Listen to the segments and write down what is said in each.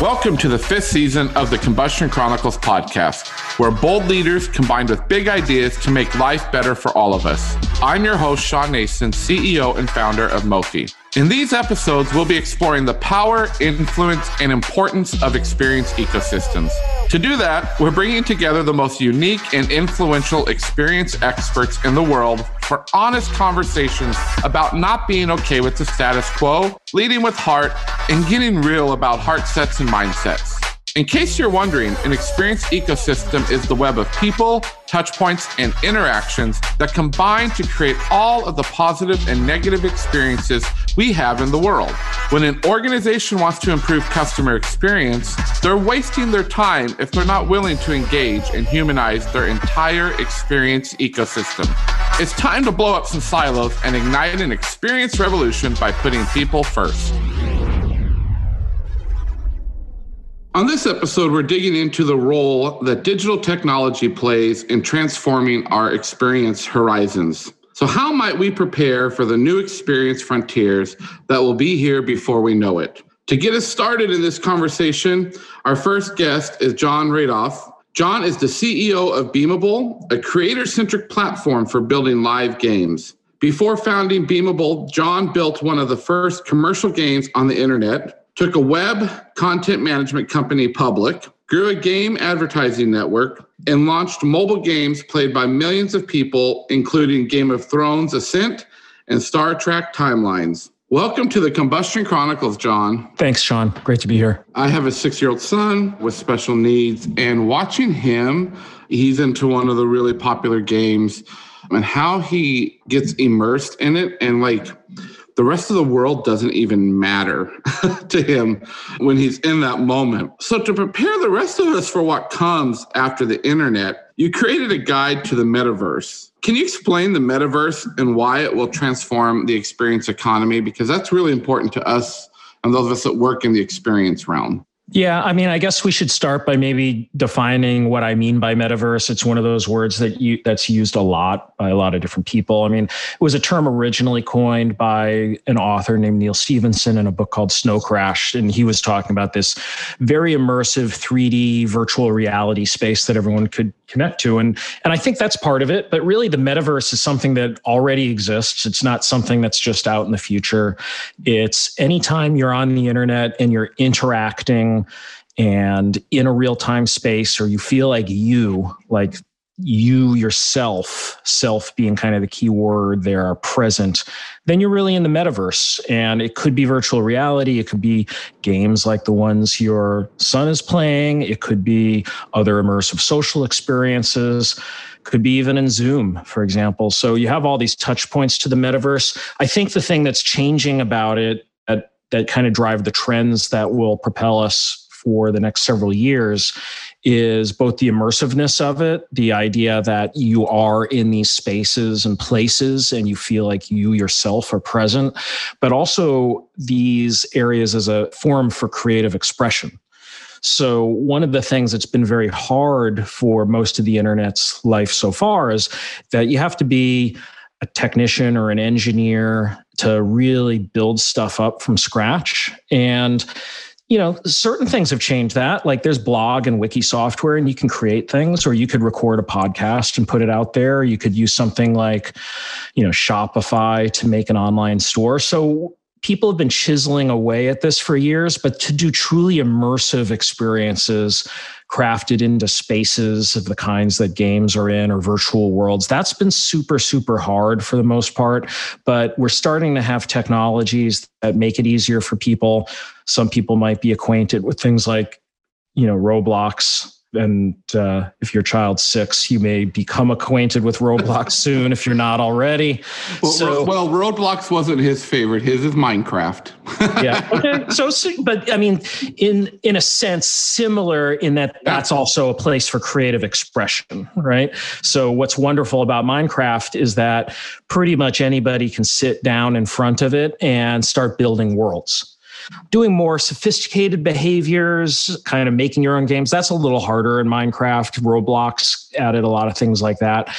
Welcome to the fifth season of the Combustion Chronicles podcast, where bold leaders combined with big ideas to make life better for all of us. I'm your host, Shawn Nason, CEO and founder of Mofi. In these episodes, we'll be exploring the power, influence, and importance of experience ecosystems. To do that, we're bringing together the most unique and influential experience experts in the world for honest conversations about not being okay with the status quo, leading with heart, and getting real about heart sets and mindsets. In case you're wondering, an experience ecosystem is the web of people, touchpoints, and interactions that combine to create all of the positive and negative experiences we have in the world. When an organization wants to improve customer experience, they're wasting their time if they're not willing to engage and humanize their entire experience ecosystem. It's time to blow up some silos and ignite an experience revolution by putting people first. On this episode, we're digging into the role that digital technology plays in transforming our experience horizons. So, how might we prepare for the new experience frontiers that will be here before we know it? To get us started in this conversation, our first guest is Jon Radoff. Jon is the CEO of Beamable, a creator centric platform for building live games. Before founding Beamable, Jon built one of the first commercial games on the internet, took a web content management company public, grew a game advertising network, and launched mobile games played by millions of people, including Game of Thrones Ascent and Star Trek Timelines. Welcome to the Combustion Chronicles, Jon. Thanks, Shawn. Great to be here. I have a six year old son with special needs, and watching him, he's into one of the really popular games and how he gets immersed in it and like the rest of the world doesn't even matter to him when he's in that moment. So, to prepare the rest of us for what comes after the internet, you created a guide to the metaverse. Can you explain the metaverse and why it will transform the experience economy? Because that's really important to us and those of us that work in the experience realm. Yeah, I mean, I guess we should start by maybe defining what I mean by metaverse. It's one of those words that you that's used a lot by a lot of different people. I mean, it was a term originally coined by an author named Neal Stephenson in a book called Snow Crash, and he was talking about this very immersive 3D virtual reality space that everyone could connect to. And and I think that's part of it but really the metaverse is something that already exists. It's not something that's just out in the future. It's anytime you're on the internet and you're interacting and in a real time space or you feel like you like you yourself, self being kind of the key word there, are present, then you're really in the metaverse. And it could be virtual reality. It could be games like the ones your son is playing. It could be other immersive social experiences. Could be even in Zoom, for example. So you have all these touch points to the metaverse. I think the thing that's changing about it that, that kind of drive the trends that will propel us for the next several years is both the immersiveness of it, the idea that you are in these spaces and places and you feel like you yourself are present, but also these areas as a forum for creative expression. So, one of the things that's been very hard for most of the internet's life so far is that you have to be a technician or an engineer to really build stuff up from scratch. And you know, certain things have changed that. Like there's blog and wiki software, and you can create things, or you could record a podcast and put it out there. You could use something like, you know, Shopify to make an online store. So people have been chiseling away at this for years, but to do truly immersive experiences crafted into spaces of the kinds that games are in or virtual worlds. That's been super, super hard for the most part. But we're starting to have technologies that make it easier for people. Some people might be acquainted with things like, you know, Roblox and uh, if your child's six, you may become acquainted with Roblox soon if you're not already. Well, so, well, Roblox wasn't his favorite. His is Minecraft. yeah. Okay. So, but I mean, in in a sense, similar in that that's also a place for creative expression, right? So, what's wonderful about Minecraft is that pretty much anybody can sit down in front of it and start building worlds doing more sophisticated behaviors, kind of making your own games. That's a little harder in Minecraft. Roblox added a lot of things like that.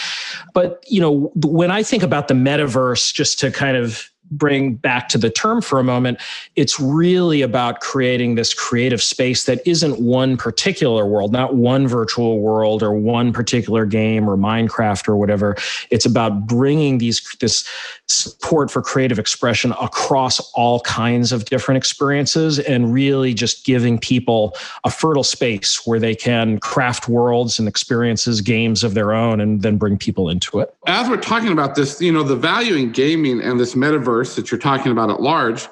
But, you know, when I think about the metaverse, just to kind of bring back to the term for a moment, it's really about creating this creative space that isn't one particular world, not one virtual world or one particular game or Minecraft or whatever. It's about bringing these this support for creative expression across all kinds of different experiences and really just giving people a fertile space where they can craft worlds and experiences, games of their own, and then bring people into it. As we're talking about this, you know, the value in gaming and this metaverse that you're talking about at large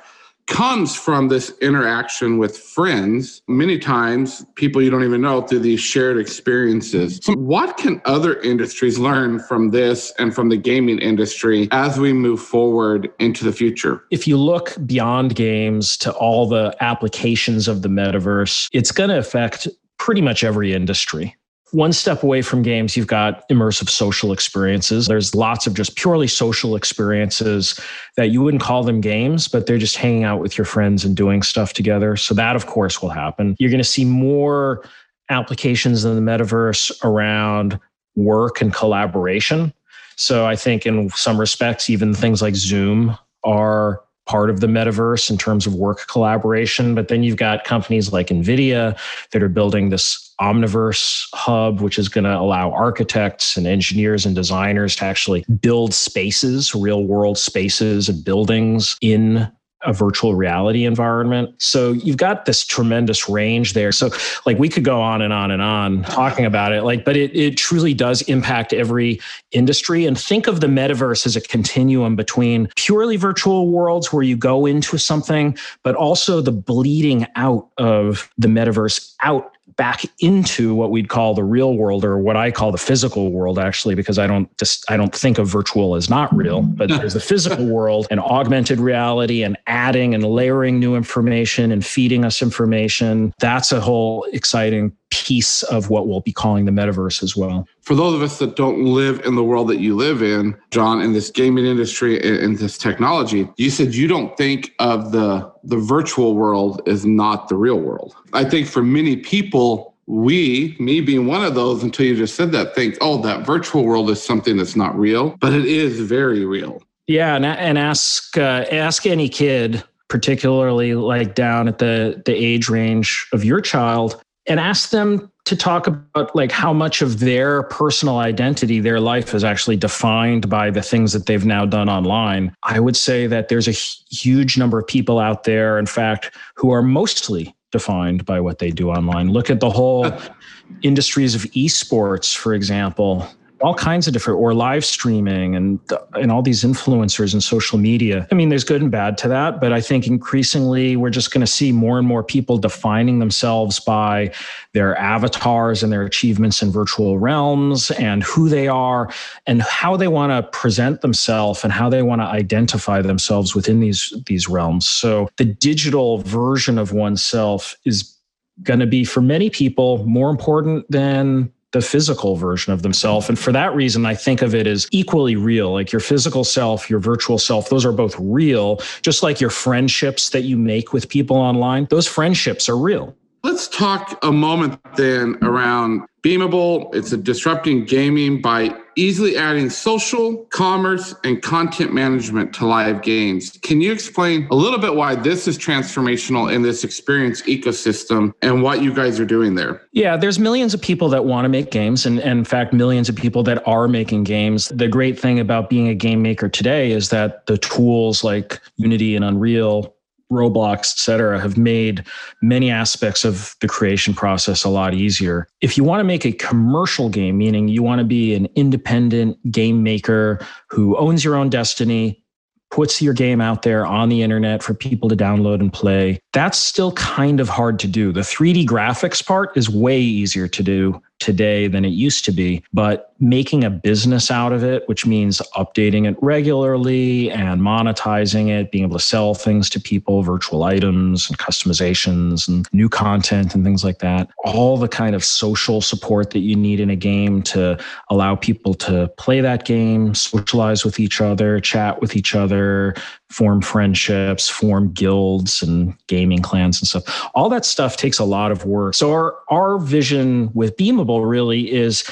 comes from this interaction with friends, many times people you don't even know through these shared experiences. So, what can other industries learn from this and from the gaming industry as we move forward into the future? If you look beyond games to all the applications of the metaverse, it's going to affect pretty much every industry. One step away from games, you've got immersive social experiences. There's lots of just purely social experiences that you wouldn't call them games, but they're just hanging out with your friends and doing stuff together. So, that of course will happen. You're going to see more applications in the metaverse around work and collaboration. So, I think in some respects, even things like Zoom are part of the metaverse in terms of work collaboration. But then you've got companies like NVIDIA that are building this Omniverse Hub, which is going to allow architects and engineers and designers to actually build spaces, real world spaces and buildings in a virtual reality environment. So you've got this tremendous range there. So like we could go on and on and on talking about it like but it it truly does impact every industry and think of the metaverse as a continuum between purely virtual worlds where you go into something but also the bleeding out of the metaverse out back into what we'd call the real world or what I call the physical world actually because I don't just I don't think of virtual as not real but there's the physical world and augmented reality and adding and layering new information and feeding us information. That's a whole exciting piece of what we'll be calling the metaverse as well. For those of us that don't live in the world that you live in, Jon, in this gaming industry and this technology, you said you don't think of the the virtual world as not the real world. I think for many people, we, me being one of those, until you just said that, think, oh, that virtual world is something that's not real, but it is very real. Yeah, and, and ask uh, ask any kid particularly like down at the the age range of your child and ask them to talk about like how much of their personal identity their life is actually defined by the things that they've now done online. I would say that there's a huge number of people out there in fact who are mostly defined by what they do online. Look at the whole industries of esports for example all kinds of different or live streaming and and all these influencers and social media. I mean, there's good and bad to that, but I think increasingly we're just going to see more and more people defining themselves by their avatars and their achievements in virtual realms and who they are and how they want to present themselves and how they want to identify themselves within these these realms. So the digital version of oneself is going to be for many people more important than the physical version of themselves. And for that reason, I think of it as equally real. Like your physical self, your virtual self, those are both real, just like your friendships that you make with people online. Those friendships are real. Let's talk a moment then around Beamable. It's a disrupting gaming by easily adding social, commerce, and content management to live games. Can you explain a little bit why this is transformational in this experience ecosystem and what you guys are doing there? Yeah, there's millions of people that want to make games, and, and in fact, millions of people that are making games. The great thing about being a game maker today is that the tools like Unity and Unreal Roblox, et cetera, have made many aspects of the creation process a lot easier. If you want to make a commercial game, meaning you want to be an independent game maker who owns your own destiny, puts your game out there on the internet for people to download and play. That's still kind of hard to do. The 3D graphics part is way easier to do today than it used to be. But making a business out of it, which means updating it regularly and monetizing it, being able to sell things to people, virtual items and customizations and new content and things like that, all the kind of social support that you need in a game to allow people to play that game, socialize with each other, chat with each other, form friendships, form guilds and gaming clans and stuff. All that stuff takes a lot of work. So our our vision with Beamable really is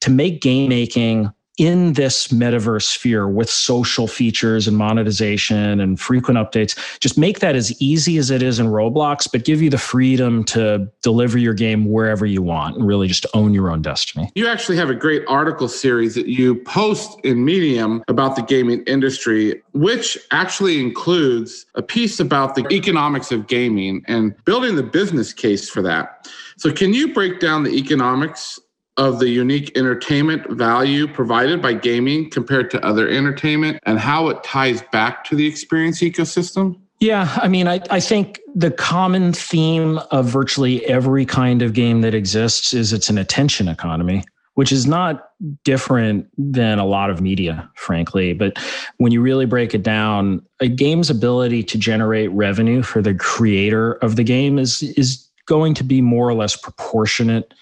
to make game making in this metaverse sphere with social features and monetization and frequent updates, just make that as easy as it is in Roblox, but give you the freedom to deliver your game wherever you want and really just own your own destiny. You actually have a great article series that you post in Medium about the gaming industry, which actually includes a piece about the economics of gaming and building the business case for that. So, can you break down the economics of the unique entertainment value provided by gaming compared to other entertainment and how it ties back to the experience ecosystem? Yeah, I mean, I, I think the common theme of virtually every kind of game that exists is it's an attention economy, which is not different than a lot of media, frankly. But when you really break it down, a game's ability to generate revenue for the creator of the game is, is going to be more or less proportionate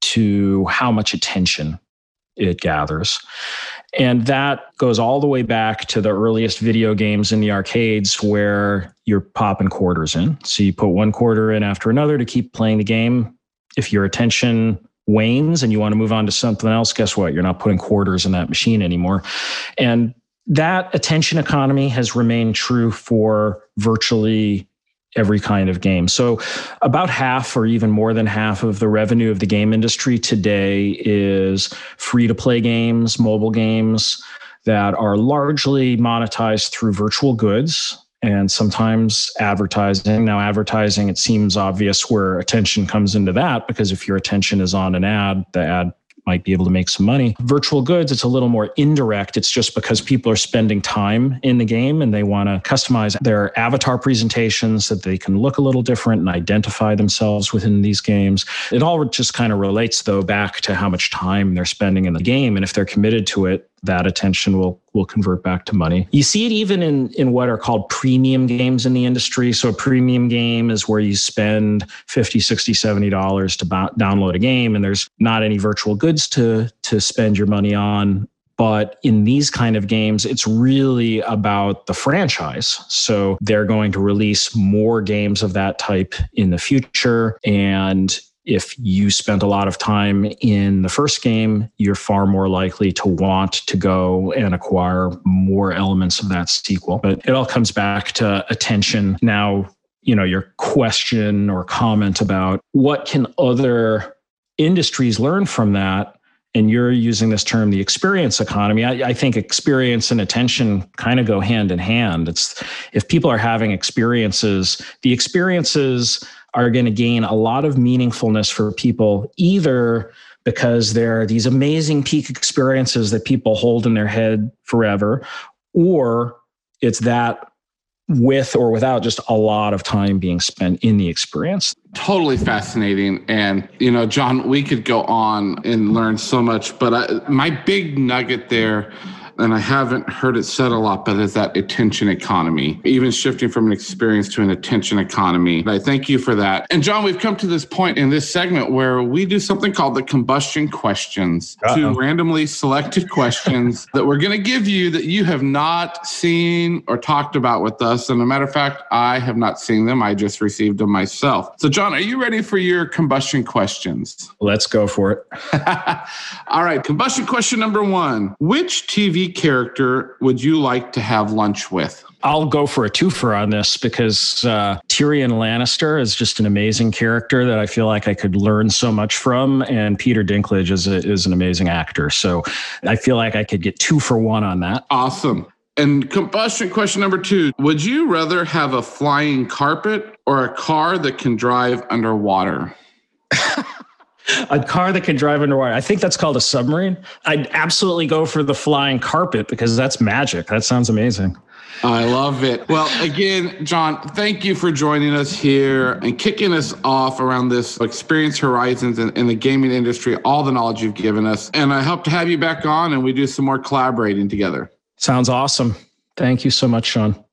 to how much attention it gathers. And that goes all the way back to the earliest video games in the arcades where you're popping quarters in. So you put one quarter in after another to keep playing the game. If your attention wanes and you want to move on to something else, guess what? You're not putting quarters in that machine anymore. And that attention economy has remained true for virtually every kind of game. So, about half or even more than half of the revenue of the game industry today is free to play games, mobile games that are largely monetized through virtual goods and sometimes advertising. Now, advertising, it seems obvious where attention comes into that because if your attention is on an ad, the ad might be able to make some money. Virtual goods, it's a little more indirect. It's just because people are spending time in the game and they want to customize their avatar presentations that they can look a little different and identify themselves within these games. It all just kind of relates, though, back to how much time they're spending in the game. And if they're committed to it, that attention will will convert back to money. You see it even in in what are called premium games in the industry. So a premium game is where you spend 50, 60, 70 dollars to download a game and there's not any virtual goods to to spend your money on but in these kind of games it's really about the franchise so they're going to release more games of that type in the future and if you spent a lot of time in the first game, you're far more likely to want to go and acquire more elements of that sequel. But it all comes back to attention. Now, you know, your question or comment about what can other industries learn from that? And you're using this term, the experience economy. I, I think experience and attention kind of go hand in hand. It's if people are having experiences, the experiences are going to gain a lot of meaningfulness for people, either because there are these amazing peak experiences that people hold in their head forever, or it's that with or without just a lot of time being spent in the experience. Totally fascinating. And, you know, Jon, we could go on and learn so much, but I, my big nugget there and I haven't heard it said a lot, but is that attention economy, even shifting from an experience to an attention economy. I thank you for that. And Jon, we've come to this point in this segment where we do something called the combustion questions, Uh-oh. two randomly selected questions that we're going to give you that you have not seen or talked about with us. And a matter of fact, I have not seen them. I just received them myself. So, Jon, are you ready for your combustion questions? Let's go for it. All right. Combustion question number one Which TV character would you like to have lunch with? I'll go for a twofer on this because uh, Tyrion Lannister is just an amazing character that I feel like I could learn so much from, and Peter Dinklage is a, is an amazing actor. So I feel like I could get two for one on that. Awesome. And combustion question number two Would you rather have a flying carpet or a car that can drive underwater? a car that can drive underwater. I think that's called a submarine. I'd absolutely go for the flying carpet because that's magic. That sounds amazing. I love it. Well, again, Jon, thank you for joining us here and kicking us off around this experience horizons in, in, the gaming industry, all the knowledge you've given us. And I hope to have you back on and we do some more collaborating together. Sounds awesome. Thank you so much, Shawn.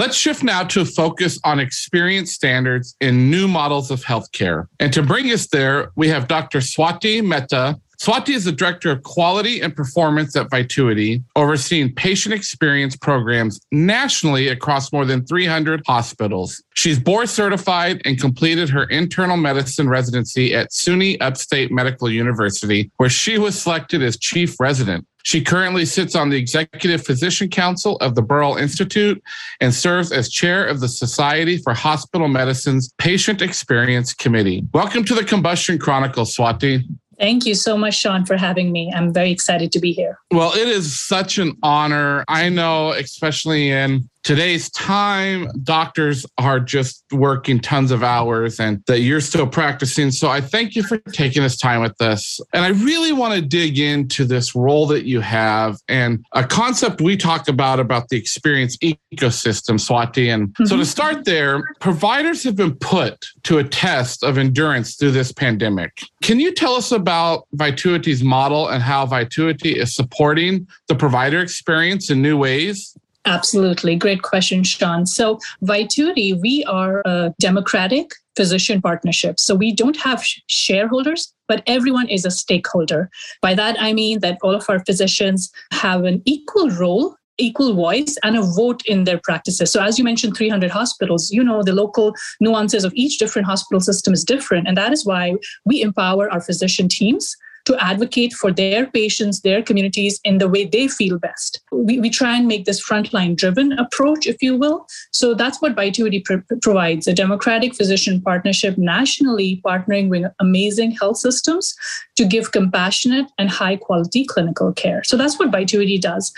Let's shift now to focus on experience standards in new models of healthcare. And to bring us there, we have Dr. Swati Mehta, Swati is the Director of Quality and Performance at Vituity, overseeing patient experience programs nationally across more than 300 hospitals. She's board certified and completed her internal medicine residency at SUNY Upstate Medical University, where she was selected as chief resident. She currently sits on the Executive Physician Council of the Beryl Institute and serves as chair of the Society for Hospital Medicine's Patient Experience Committee. Welcome to the Combustion Chronicles, Swati. Thank you so much, Shawn, for having me. I'm very excited to be here. Well, it is such an honor. I know, especially in today's time doctors are just working tons of hours and that you're still practicing. So i thank you for taking this time with us. And i really want to dig into this role that you have and a concept we talk about about the experience ecosystem swati. And mm-hmm. so to start there providers have been put to a test of endurance through this pandemic. Can you tell us about vituity's model and how vituity is supporting the provider experience in new ways Absolutely. Great question, Shawn. So, Vituity, we are a democratic physician partnership. So, we don't have shareholders, but everyone is a stakeholder. By that, I mean that all of our physicians have an equal role equal voice and a vote in their practices. So, as you mentioned, 300 hospitals, you know, the local nuances of each different hospital system is different. And that is why we empower our physician teams to advocate for their patients, their communities in the way they feel best. We, we try and make this frontline driven approach, if you will. So that's what Vituity pr- provides a democratic physician partnership nationally, partnering with amazing health systems to give compassionate and high quality clinical care. So that's what Vituity does.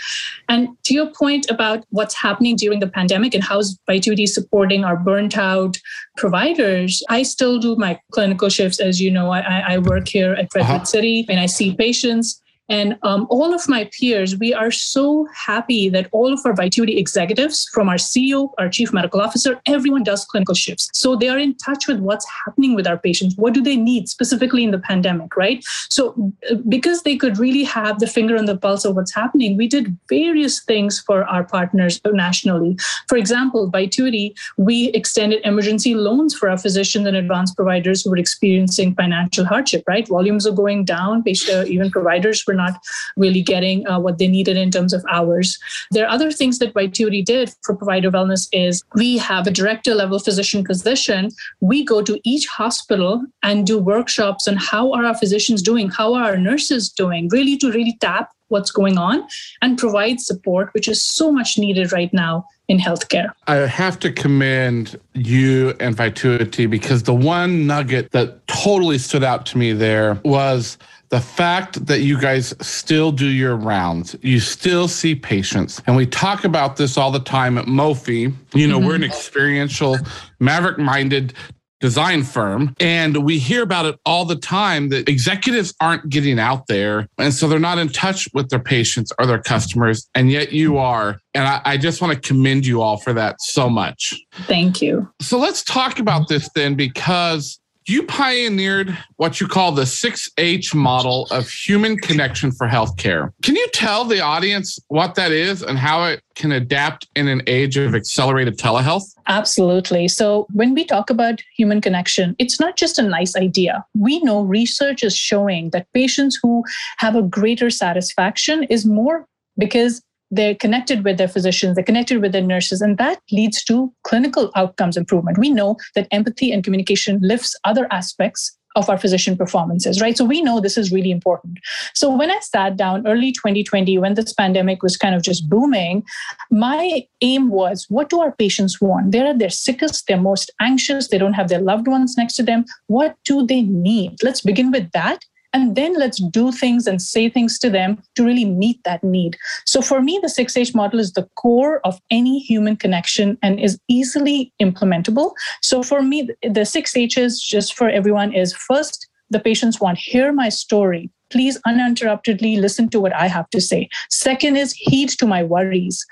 And to your point about what's happening during the pandemic and how's Vituity supporting our burnt out providers, I still do my clinical shifts. As you know, I, I work here at Redwood uh-huh. City and I see patients and um, all of my peers, we are so happy that all of our Vituity executives, from our CEO, our chief medical officer, everyone does clinical shifts. So they are in touch with what's happening with our patients. What do they need specifically in the pandemic, right? So uh, because they could really have the finger on the pulse of what's happening, we did various things for our partners nationally. For example, Vituity, we extended emergency loans for our physicians and advanced providers who were experiencing financial hardship, right? Volumes are going down, patient, uh, even providers were not really getting uh, what they needed in terms of hours. There are other things that Vituity did for provider wellness is we have a director level physician position. We go to each hospital and do workshops on how are our physicians doing, how are our nurses doing, really to really tap what's going on and provide support, which is so much needed right now in healthcare. I have to commend you and Vituity because the one nugget that totally stood out to me there was the fact that you guys still do your rounds, you still see patients. And we talk about this all the time at Mofi. You know, mm-hmm. we're an experiential, maverick minded design firm. And we hear about it all the time that executives aren't getting out there. And so they're not in touch with their patients or their customers. And yet you are. And I, I just want to commend you all for that so much. Thank you. So let's talk about this then, because you pioneered what you call the 6H model of human connection for healthcare. Can you tell the audience what that is and how it can adapt in an age of accelerated telehealth? Absolutely. So, when we talk about human connection, it's not just a nice idea. We know research is showing that patients who have a greater satisfaction is more because they're connected with their physicians, they're connected with their nurses, and that leads to clinical outcomes improvement. We know that empathy and communication lifts other aspects of our physician performances, right? So we know this is really important. So when I sat down early 2020, when this pandemic was kind of just booming, my aim was what do our patients want? They're at their sickest, they're most anxious, they don't have their loved ones next to them. What do they need? Let's begin with that and then let's do things and say things to them to really meet that need. So for me, the 6H model is the core of any human connection and is easily implementable. So for me, the 6H's, just for everyone, is first, the patients want, hear my story. Please uninterruptedly listen to what I have to say. Second is heed to my worries.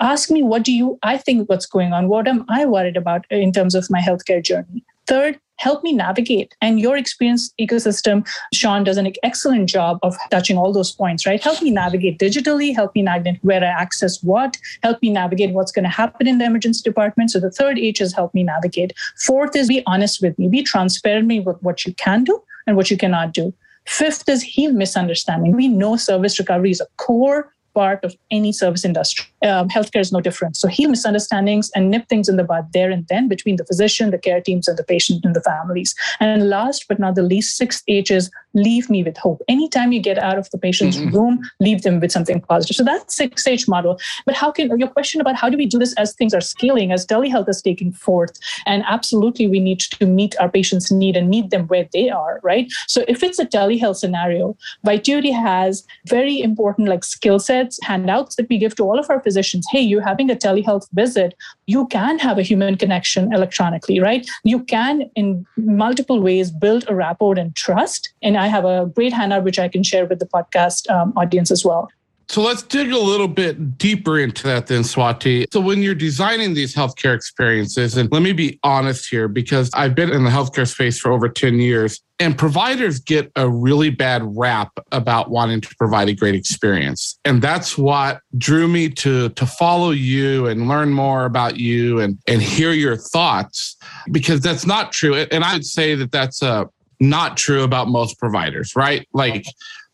Ask me, what do you, I think what's going on? What am I worried about in terms of my healthcare journey? Third, help me navigate. And your experience ecosystem, Shawn, does an excellent job of touching all those points, right? Help me navigate digitally, help me navigate where I access what, help me navigate what's going to happen in the emergency department. So the third H is help me navigate. Fourth is be honest with me, be transparent with me with what you can do and what you cannot do. Fifth is heal misunderstanding. We know service recovery is a core part of any service industry. Um, healthcare is no different. So heal misunderstandings and nip things in the bud there and then between the physician, the care teams, and the patient and the families. And last but not the least, sixth H is leave me with hope. Anytime you get out of the patient's mm-hmm. room, leave them with something positive. So that's six H model. But how can your question about how do we do this as things are scaling, as telehealth is taking forth? And absolutely, we need to meet our patients' need and meet them where they are, right? So if it's a telehealth scenario, Vituity has very important like skill sets, handouts that we give to all of our physicians. Hey, you're having a telehealth visit. You can have a human connection electronically, right? You can, in multiple ways, build a rapport and trust. And I have a great handout which I can share with the podcast um, audience as well. So let's dig a little bit deeper into that then, Swati. So when you're designing these healthcare experiences, and let me be honest here, because I've been in the healthcare space for over 10 years, and providers get a really bad rap about wanting to provide a great experience. And that's what drew me to, to follow you and learn more about you and, and hear your thoughts, because that's not true. And I would say that that's a, not true about most providers, right? Like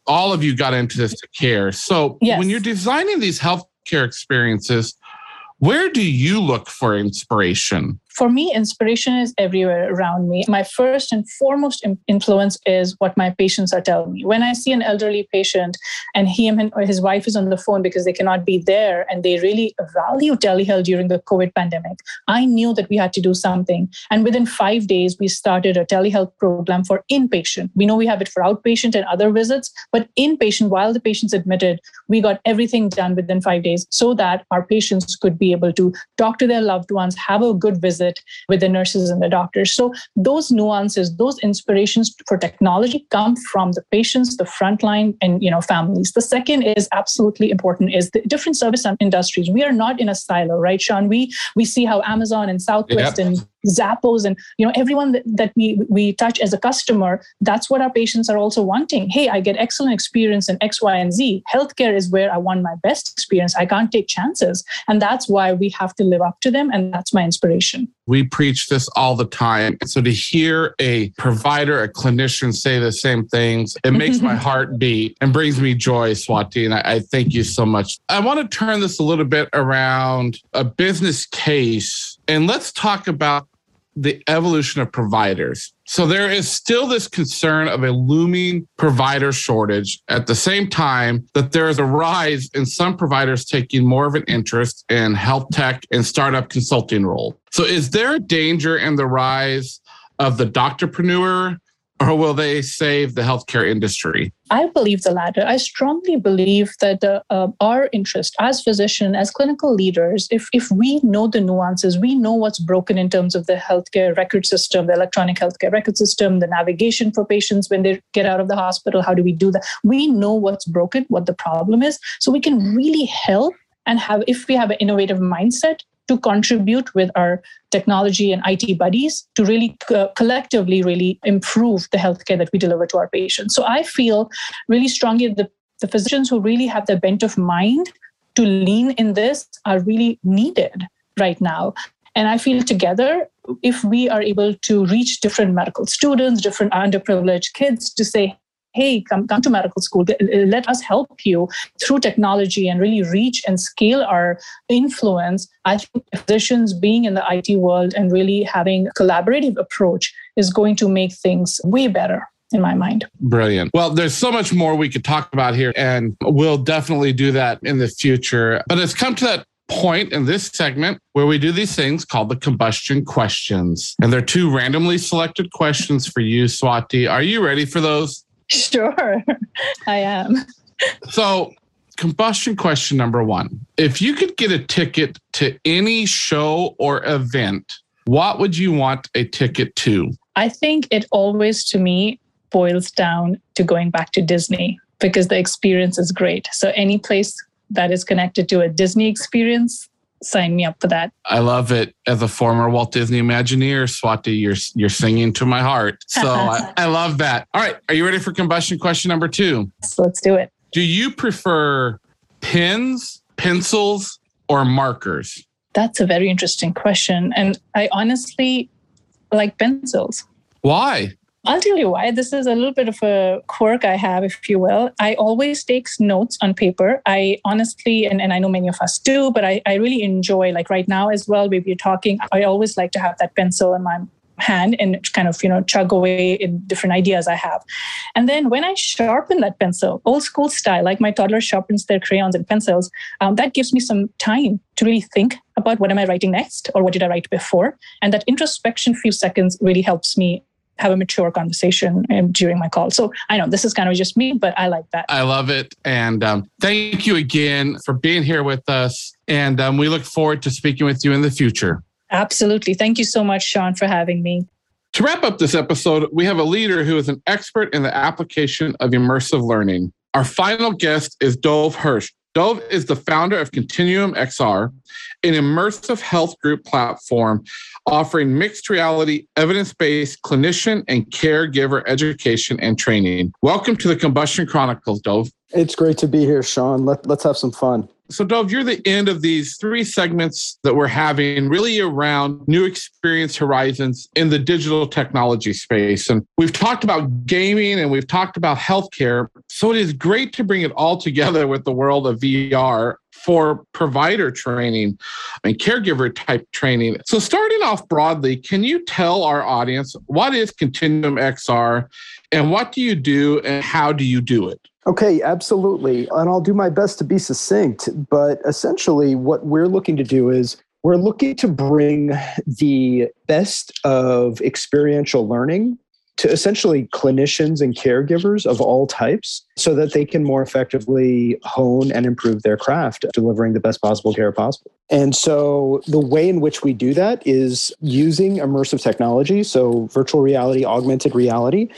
all of you got into this to care. So yes. when you're designing these healthcare experiences, where do you look for inspiration? For me, inspiration is everywhere around me. My first and foremost influence is what my patients are telling me. When I see an elderly patient and he and his wife is on the phone because they cannot be there and they really value telehealth during the COVID pandemic, I knew that we had to do something. And within five days, we started a telehealth program for inpatient. We know we have it for outpatient and other visits, but inpatient, while the patient's admitted, we got everything done within five days so that our patients could be able to talk to their loved ones, have a good visit visit with the nurses and the doctors. So those nuances, those inspirations for technology come from the patients, the frontline, and you know families. The second is absolutely important is the different service industries. We are not in a silo, right, Shawn? We we see how Amazon and Southwest yep. and Zappos and you know everyone that, that we we touch as a customer that's what our patients are also wanting. Hey i get excellent experience in x y and z. Healthcare is where i want my best experience. I can't take chances. And that's why we have to live up to them. And that's my inspiration. We preach this all the time. So to hear a provider a clinician say the same things it makes my heart beat and brings me joy swati. And I, I thank you so much. I want to turn this a little bit around a business case. And let's talk about the evolution of providers. So there is still this concern of a looming provider shortage at the same time that there is a rise in some providers taking more of an interest in health tech and startup consulting role. So is there a danger in the rise of the doctorpreneur or will they save the healthcare industry? I believe the latter. I strongly believe that uh, uh, our interest as physicians, as clinical leaders, if, if we know the nuances, we know what's broken in terms of the healthcare record system, the electronic healthcare record system, the navigation for patients when they get out of the hospital, how do we do that? We know what's broken, what the problem is. So we can really help and have, if we have an innovative mindset, to contribute with our technology and IT buddies to really co- collectively really improve the healthcare that we deliver to our patients. So I feel really strongly that the, the physicians who really have the bent of mind to lean in this are really needed right now. And I feel together, if we are able to reach different medical students, different underprivileged kids to say, hey, come, come to medical school. Uh, let us help you through technology and really reach and scale our influence. I think physicians being in the IT world and really having a collaborative approach is going to make things way better in my mind. Brilliant. Well, there's so much more we could talk about here, and we'll definitely do that in the future. But it's come to that point in this segment where we do these things called the combustion questions. And they're two randomly selected questions for you, Swati. Are you ready for those? Sure, I am. So, combustion question number one If you could get a ticket to any show or event, what would you want a ticket to? I think it always, to me, boils down to going back to Disney because the experience is great. So any place that is connected to a Disney experience, sign me up for that. I love it. As a former Walt Disney Imagineer, Swati, you're you're singing to my heart. So I, I love that. All right, are you ready for combustion question number two? So let's do it. Do you prefer pens, pencils, or markers? That's a very interesting question. And I honestly like pencils. Why? I'll tell you why. This is a little bit of a quirk I have, if you will. I always take notes on paper. I honestly, and, and I know many of us do, but I, I really enjoy, like right now as well, we are talking, I always like to have that pencil in my hand and kind of you know chug away in different ideas i have and then when i sharpen that pencil old school style like my toddler sharpens their crayons and pencils um, that gives me some time to really think about what am i writing next or what did i write before and that introspection few seconds really helps me have a mature conversation um, during my call. So I know this is kind of just me, but I like that. I love it. And um, thank you again for being here with us. And um, we look forward to speaking with you in the future. Absolutely. Thank you so much, Shawn, for having me. To wrap up this episode, we have a leader who is an expert in the application of immersive learning. Our final guest is Dov Hirsch. Dov is the founder of Continuum XR, an immersive health group platform offering mixed reality, evidence based clinician and caregiver education and training. Welcome to the Combustion Chronicles, Dov. It's great to be here, Shawn. Let, let's have some fun. So, Dov, you're the end of these three segments that we're having really around new experience horizons in the digital technology space. And we've talked about gaming and we've talked about healthcare. So, it is great to bring it all together with the world of VR for provider training and caregiver type training. So, starting off broadly, can you tell our audience what is Continuum XR and what do you do and how do you do it? Okay, absolutely. And I'll do my best to be succinct. But essentially, what we're looking to do is we're looking to bring the best of experiential learning to essentially clinicians and caregivers of all types so that they can more effectively hone and improve their craft, delivering the best possible care possible. And so the way in which we do that is using immersive technology, so virtual reality, augmented reality.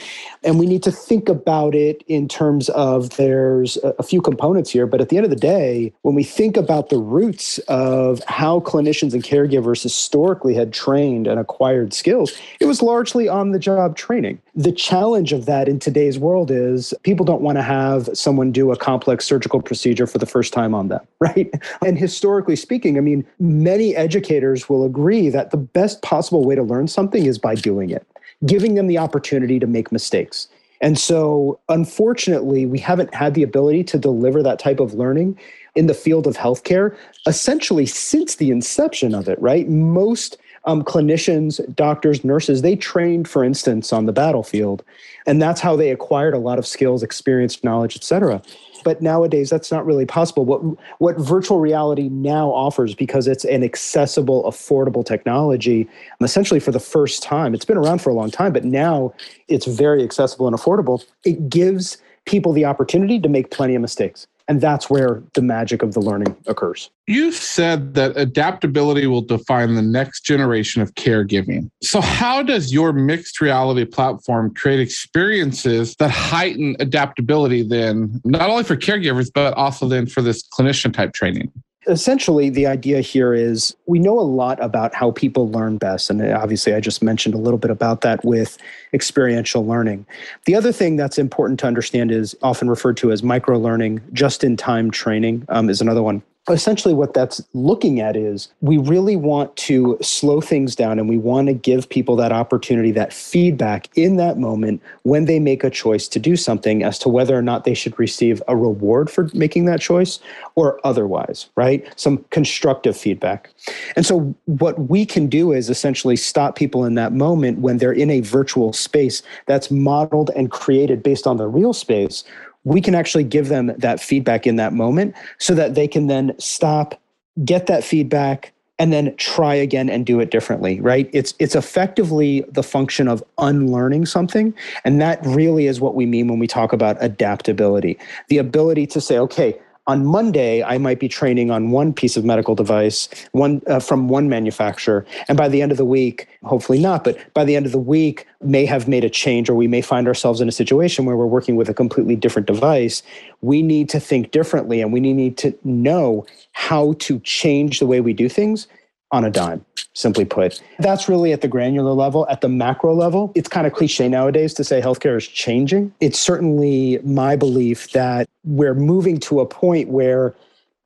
And we need to think about it in terms of there's a few components here, but at the end of the day, when we think about the roots of how clinicians and caregivers historically had trained and acquired skills, it was largely on the job training. The challenge of that in today's world is people don't want to have someone do a complex surgical procedure for the first time on them, right? And historically speaking, I mean, many educators will agree that the best possible way to learn something is by doing it, giving them the opportunity to make mistakes. And so, unfortunately, we haven't had the ability to deliver that type of learning in the field of healthcare essentially since the inception of it, right? Most um, clinicians, doctors, nurses, they trained, for instance, on the battlefield. And that's how they acquired a lot of skills, experience, knowledge, et cetera. But nowadays, that's not really possible. What, what virtual reality now offers, because it's an accessible, affordable technology, essentially for the first time, it's been around for a long time, but now it's very accessible and affordable. It gives people the opportunity to make plenty of mistakes. And that's where the magic of the learning occurs. You've said that adaptability will define the next generation of caregiving. So, how does your mixed reality platform create experiences that heighten adaptability then, not only for caregivers, but also then for this clinician type training? Essentially the idea here is we know a lot about how people learn best and obviously i just mentioned a little bit about that with experiential learning. The other thing that's important to understand is often referred to as micro learning just in time training um, is another one essentially what that's looking at is we really want to slow things down and we want to give people that opportunity that feedback in that moment when they make a choice to do something as to whether or not they should receive a reward for making that choice or otherwise right? Some constructive feedback. And so what we can do is essentially stop people in that moment when they're in a virtual space that's modeled and created based on the real space we can actually give them that feedback in that moment so that they can then stop, get that feedback, and then try again and do it differently right? It's it's effectively the function of unlearning something and that really is what we mean when we talk about adaptability. The ability to say okay on Monday, I might be training on one piece of medical device, one uh, from one manufacturer, and by the end of the week, hopefully not, but by the end of the week, may have made a change, or we may find ourselves in a situation where we're working with a completely different device. We need to think differently, and we need to know how to change the way we do things on a dime, simply put. That's really at the granular level. At the macro level, it's kind of cliche nowadays to say healthcare is changing. It's certainly my belief that we're moving to a point where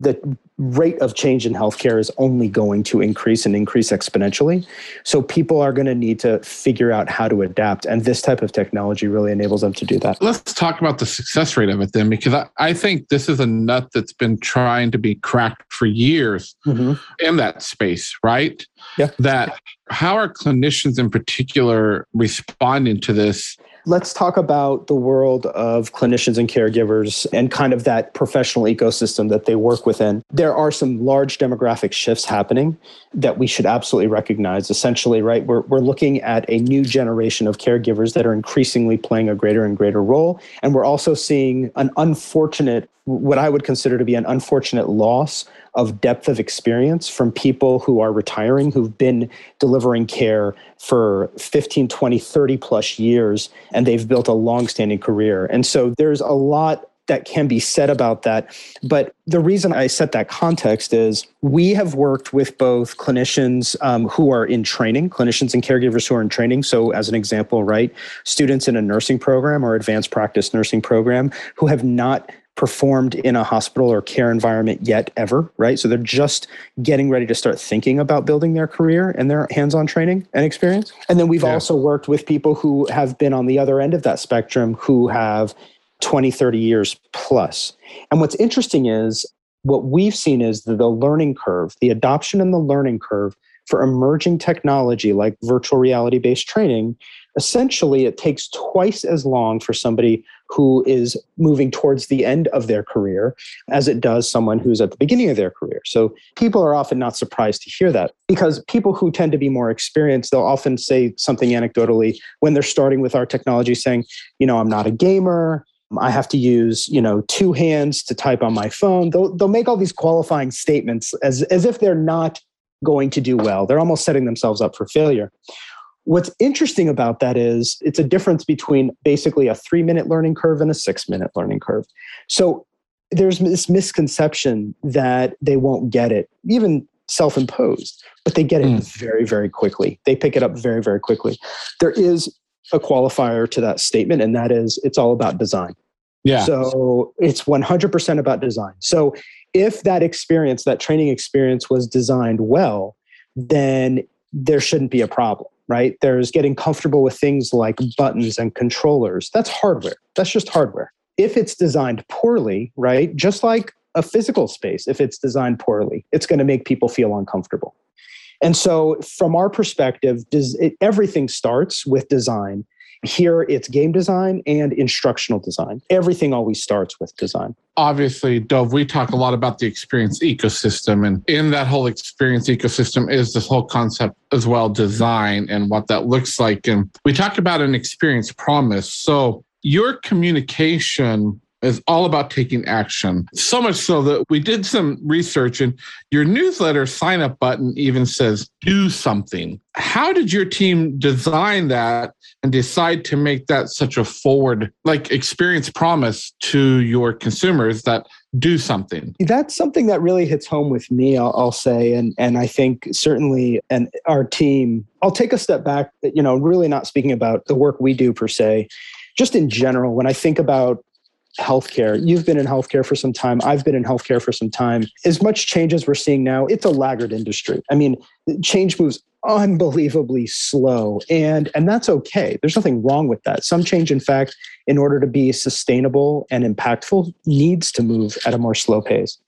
the rate of change in healthcare is only going to increase and increase exponentially. So people are going to need to figure out how to adapt. And this type of technology really enables them to do that. Let's talk about the success rate of it then, because I, I think this is a nut that's been trying to be cracked for years mm-hmm. in that space, right? Yeah. That how are clinicians in particular responding to this Let's talk about the world of clinicians and caregivers and kind of that professional ecosystem that they work within. There are some large demographic shifts happening that we should absolutely recognize. Essentially, right, we're, we're looking at a new generation of caregivers that are increasingly playing a greater and greater role. And we're also seeing an unfortunate, what I would consider to be an unfortunate loss of depth of experience from people who are retiring, who've been delivering care for 15, 20, 30 plus years, and they've built a long-standing career. And so there's a lot that can be said about that. But the reason I set that context is we have worked with both clinicians um, who are in training, clinicians and caregivers who are in training. So, as an example, right, students in a nursing program or advanced practice nursing program who have not performed in a hospital or care environment yet ever, right? So they're just getting ready to start thinking about building their career and their hands-on training and experience. And then we've yeah. also worked with people who have been on the other end of that spectrum who have 20, 30 years plus. And what's interesting is what we've seen is the, the learning curve, the adoption and the learning curve for emerging technology like virtual reality based training essentially it takes twice as long for somebody who is moving towards the end of their career as it does someone who's at the beginning of their career. So people are often not surprised to hear that because people who tend to be more experienced, they'll often say something anecdotally when they're starting with our technology saying, you know, I'm not a gamer. I have to use, you know, two hands to type on my phone. They'll, they'll make all these qualifying statements as, as if they're not going to do well. They're almost setting themselves up for failure. What's interesting about that is it's a difference between basically a three minute learning curve and a six minute learning curve. So there's this misconception that they won't get it, even self imposed, but they get it mm. very, very quickly. They pick it up very, very quickly. There is a qualifier to that statement, and that is it's all about design. Yeah. So it's 100% about design. So if that experience, that training experience was designed well, then there shouldn't be a problem right? There's getting comfortable with things like buttons and controllers. That's hardware. That's just hardware. If it's designed poorly, right? Just like a physical space, if it's designed poorly, it's going to make people feel uncomfortable. And so, from our perspective, does it, everything starts with design here, it's game design and instructional design. Everything always starts with design. Obviously, Dov, we talk a lot about the experience ecosystem. And in that whole experience ecosystem is this whole concept as well design and what that looks like. And we talk about an experience promise. So, your communication is all about taking action. So much so that we did some research and your newsletter sign up button even says do something. How did your team design that and decide to make that such a forward like experience promise to your consumers that do something? That's something that really hits home with me, I'll, I'll say. And, and I think certainly, and our team, I'll take a step back, you know, really not speaking about the work we do per se just in general, when I think about healthcare. You've been in healthcare for some time. I've been in healthcare for some time. As much change as we're seeing now, it's a laggard industry. I mean, change moves unbelievably slow and and that's okay there's nothing wrong with that some change in fact in order to be sustainable and impactful needs to move at a more slow pace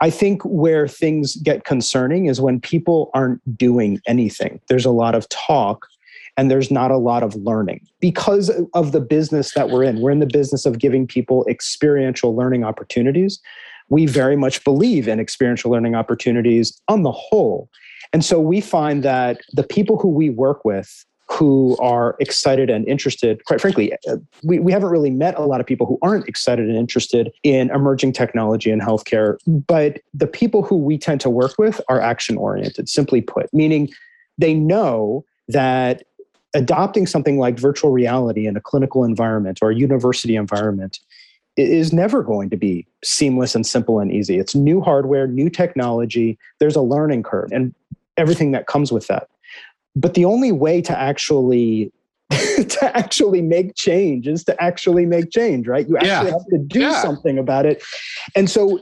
i think where things get concerning is when people aren't doing anything there's a lot of talk and there's not a lot of learning because of the business that we're in. We're in the business of giving people experiential learning opportunities. We very much believe in experiential learning opportunities on the whole. And so we find that the people who we work with who are excited and interested. Quite frankly, uh, we, we haven't really met a lot of people who aren't excited and interested in emerging technology and healthcare. But the people who we tend to work with are action oriented, simply put, meaning they know that adopting something like virtual reality in a clinical environment or a university environment is never going to be seamless and simple and easy. It's new hardware, new technology. There's a learning curve and everything that comes with that. But the only way to actually to actually make change is to actually make change, right? You actually yeah. have to do yeah. something about it. And so,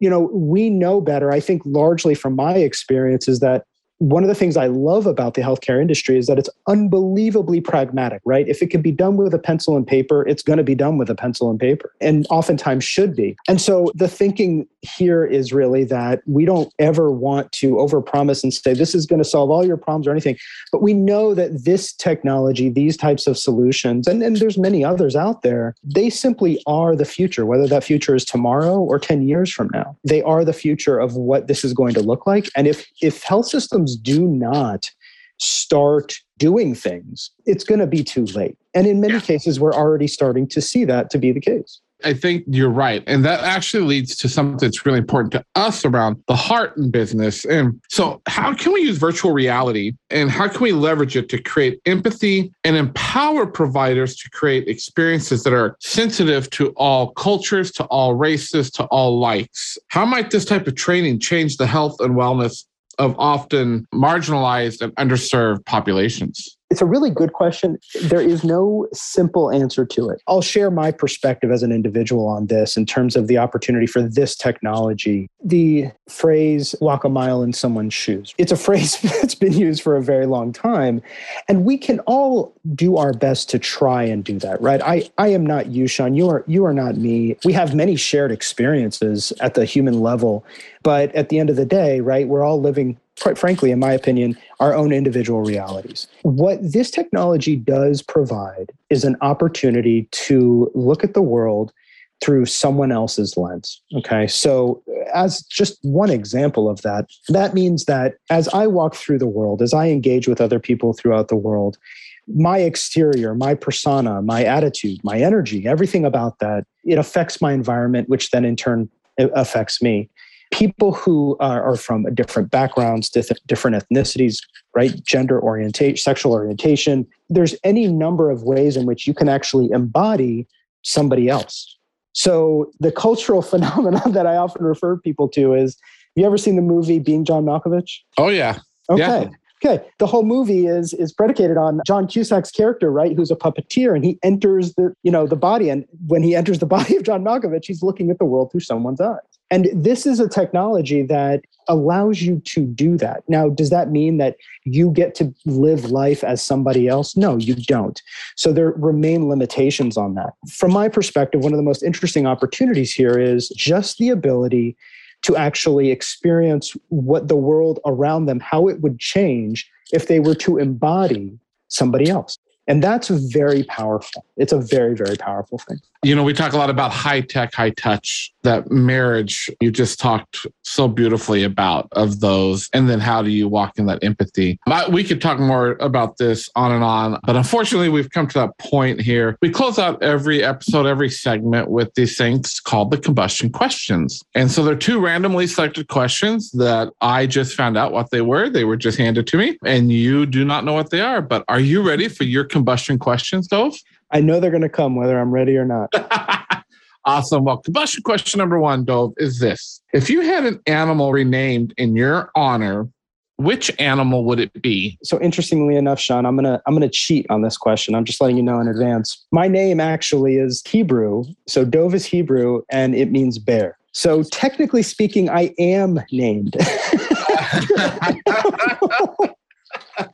you know, we know better. I think largely from my experience is that one of the things I love about the healthcare industry is that it's unbelievably pragmatic, right? If it can be done with a pencil and paper, it's going to be done with a pencil and paper, and oftentimes should be. And so the thinking here is really that we don't ever want to overpromise and say this is going to solve all your problems or anything, but we know that this technology, these types of solutions, and, and there's many others out there, they simply are the future, whether that future is tomorrow or 10 years from now. They are the future of what this is going to look like. And if if health systems do not start doing things, it's going to be too late. And in many yeah. cases, we're already starting to see that to be the case. I think you're right. And that actually leads to something that's really important to us around the heart in business. And so, how can we use virtual reality and how can we leverage it to create empathy and empower providers to create experiences that are sensitive to all cultures, to all races, to all likes? How might this type of training change the health and wellness of often marginalized and underserved populations? It's a really good question. There is no simple answer to it. I'll share my perspective as an individual on this in terms of the opportunity for this technology. The phrase walk a mile in someone's shoes. It's a phrase that's been used for a very long time. And we can all do our best to try and do that, right? I, I am not you, Shawn. You are you are not me. We have many shared experiences at the human level. But at the end of the day, right, we're all living quite frankly, in my opinion, our own individual realities. What this technology does provide is an opportunity to look at the world through someone else's lens. Okay. So, as just one example of that, that means that as I walk through the world, as I engage with other people throughout the world, my exterior, my persona, my attitude, my energy, everything about that, it affects my environment, which then in turn affects me people who are, are from different backgrounds, different ethnicities, right? Gender orientation, sexual orientation. There's any number of ways in which you can actually embody somebody else. So the cultural phenomenon that I often refer people to is, have you ever seen the movie Being John Malkovich? Oh yeah. Okay. Yeah. Okay, the whole movie is is predicated on John Cusack's character, right? Who's a puppeteer, and he enters the you know the body, and when he enters the body of John Malkovich, he's looking at the world through someone's eyes. And this is a technology that allows you to do that. Now, does that mean that you get to live life as somebody else? No, you don't. So there remain limitations on that. From my perspective, one of the most interesting opportunities here is just the ability to actually experience what the world around them, how it would change if they were to embody somebody else. And that's very powerful. It's a very, very powerful thing. You know, we talk a lot about high tech, high touch, that marriage you just talked so beautifully about of those. And then how do you walk in that empathy? We could talk more about this on and on, but unfortunately, we've come to that point here. We close out every episode, every segment with these things called the combustion questions. And so they're two randomly selected questions that I just found out what they were. They were just handed to me, and you do not know what they are. But are you ready for your combustion questions, Dov? I know they're going to come whether I'm ready or not. awesome. Well, combustion question number one, Dov, is this. If you had an animal renamed in your honor, which animal would it be? So interestingly enough, Shawn, I'm gonna I'm gonna cheat on this question. I'm just letting you know in advance. My name actually is Hebrew. So Dov is Hebrew and it means bear. So technically speaking, I am named.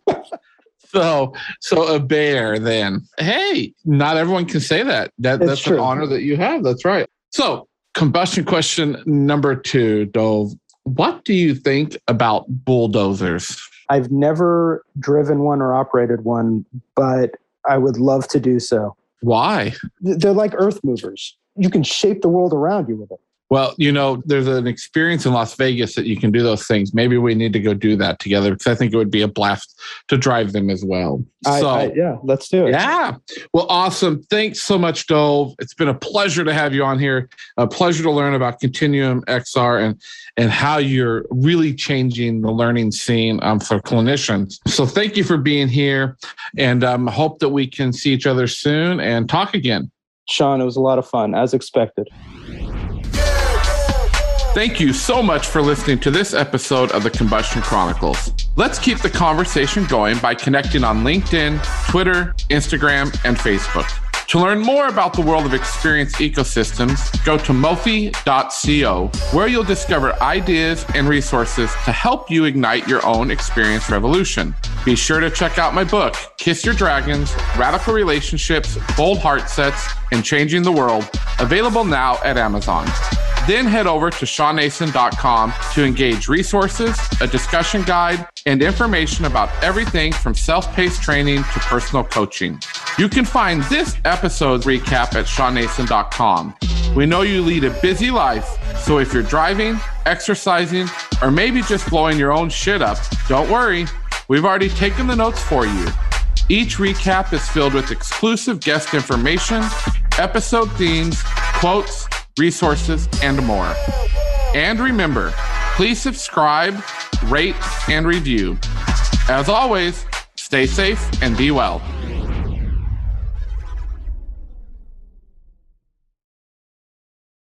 so so a bear then. Hey not everyone can say that, that that's true. an honor that you have. That's right. So combustion question number two Dov. What do you think about bulldozers? I've never driven one or operated one but i would love to do so. Why? They're like earth movers. You can shape the world around you with it Well, you know, there's an experience in Las Vegas that you can do those things. Maybe we need to go do that together because I think it would be a blast to drive them as well. I, so, I, yeah, let's do it. Yeah. Well, awesome. Thanks so much, Dov. It's been a pleasure to have you on here. A pleasure to learn about ContinuumXR and and how you're really changing the learning scene um, for clinicians. So, thank you for being here, and um, hope that we can see each other soon and talk again. Shawn, it was a lot of fun, as expected. Thank you so much for listening to this episode of the Combustion Chronicles. Let's keep the conversation going by connecting on LinkedIn, Twitter, Instagram, and Facebook. To learn more about the world of experience ecosystems, go to mofi.co, where you'll discover ideas and resources to help you ignite your own experience revolution. Be sure to check out my book, Kiss Your Dragons Radical Relationships, Bold Heart Sets, and Changing the World, available now at Amazon. Then head over to shawnnason.com to engage resources, a discussion guide, and information about everything from self paced training to personal coaching. You can find this episode's recap at shawnnason.com. We know you lead a busy life, so if you're driving, exercising, or maybe just blowing your own shit up, don't worry. We've already taken the notes for you. Each recap is filled with exclusive guest information, episode themes, quotes, resources, and more. And remember, please subscribe, rate, and review. As always, stay safe and be well.